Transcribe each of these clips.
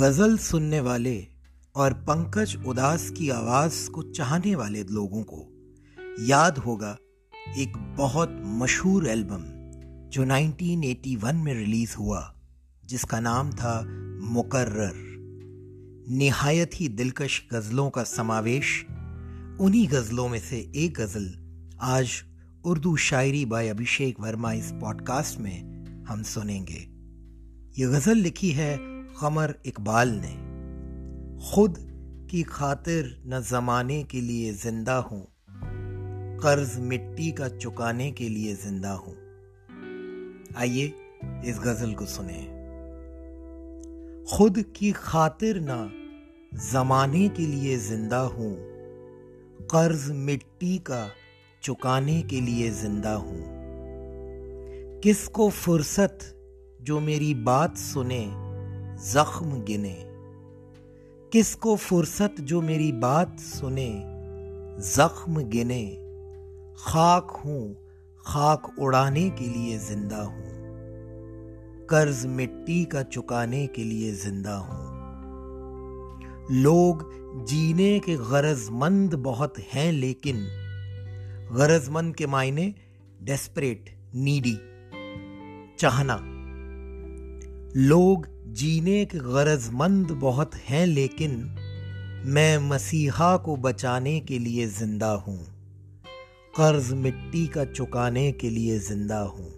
गज़ल सुनने वाले और पंकज उदास की आवाज़ को चाहने वाले लोगों को याद होगा एक बहुत मशहूर एल्बम जो 1981 में रिलीज़ हुआ, जिसका नाम था मुकर्र निहायत ही दिलकश गजलों का समावेश, उन्हीं गजलों में से एक गज़ल आज उर्दू शायरी बाय अभिषेक वर्मा इस पॉडकास्ट में हम सुनेंगे। ये गज़ल लिखी है कमर इकबाल ने, खुद की खातिर न जमाने के लिए ज़िंदा हूँ, कर्ज मिट्टी का चुकाने के लिए ज़िंदा हूँ। आइए इस गज़ल को सुने। खुद की खातिर न जमाने के लिए ज़िंदा हूँ, कर्ज मिट्टी का चुकाने के लिए ज़िंदा हूँ। किसको फुर्सत जो मेरी बात सुने जख्म गिने। किसको फुर्सत जो मेरी बात सुने, जख्म गिने। खाक हूँ, खाक उड़ाने के लिए ज़िंदा हूँ। कर्ज मिट्टी का चुकाने के लिए ज़िंदा हूँ। लोग जीने के गरजमंद बहुत हैं, लेकिन गरजमंद के मायने डेस्परेट नीडी चाहना। लोग जीने के गरजमंद बहुत हैं, लेकिन मैं मसीहा को बचाने के लिए ज़िंदा हूँ। कर्ज मिट्टी का चुकाने के लिए ज़िंदा हूँ।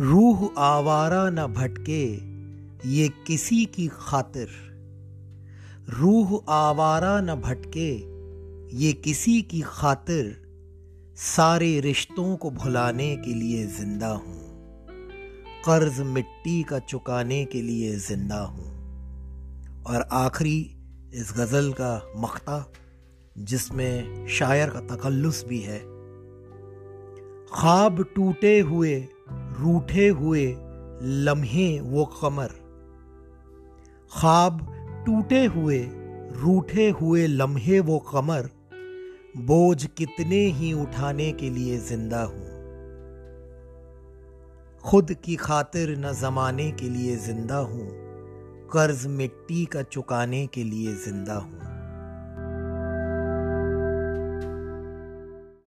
रूह आवारा न भटके, ये किसी की खातिर। रूह आवारा न भटके, ये किसी की खातिर। सारे रिश्तों को भुलाने के लिए ज़िंदा हूँ। कर्ज मिट्टी का चुकाने के लिए ज़िंदा हूँ। और आखिरी इस गज़ल का मख्ता, जिसमें शायर का तकल्लुस भी है। ख्वाब टूटे हुए, रूठे हुए लम्हे वो कमर। ख्वाब टूटे हुए, रूठे हुए लम्हे वो कमर। बोझ कितने ही उठाने के लिए ज़िंदा हूँ। खुद की खातिर न जमाने के लिए ज़िंदा हूँ, कर्ज मिट्टी का चुकाने के लिए ज़िंदा हूँ।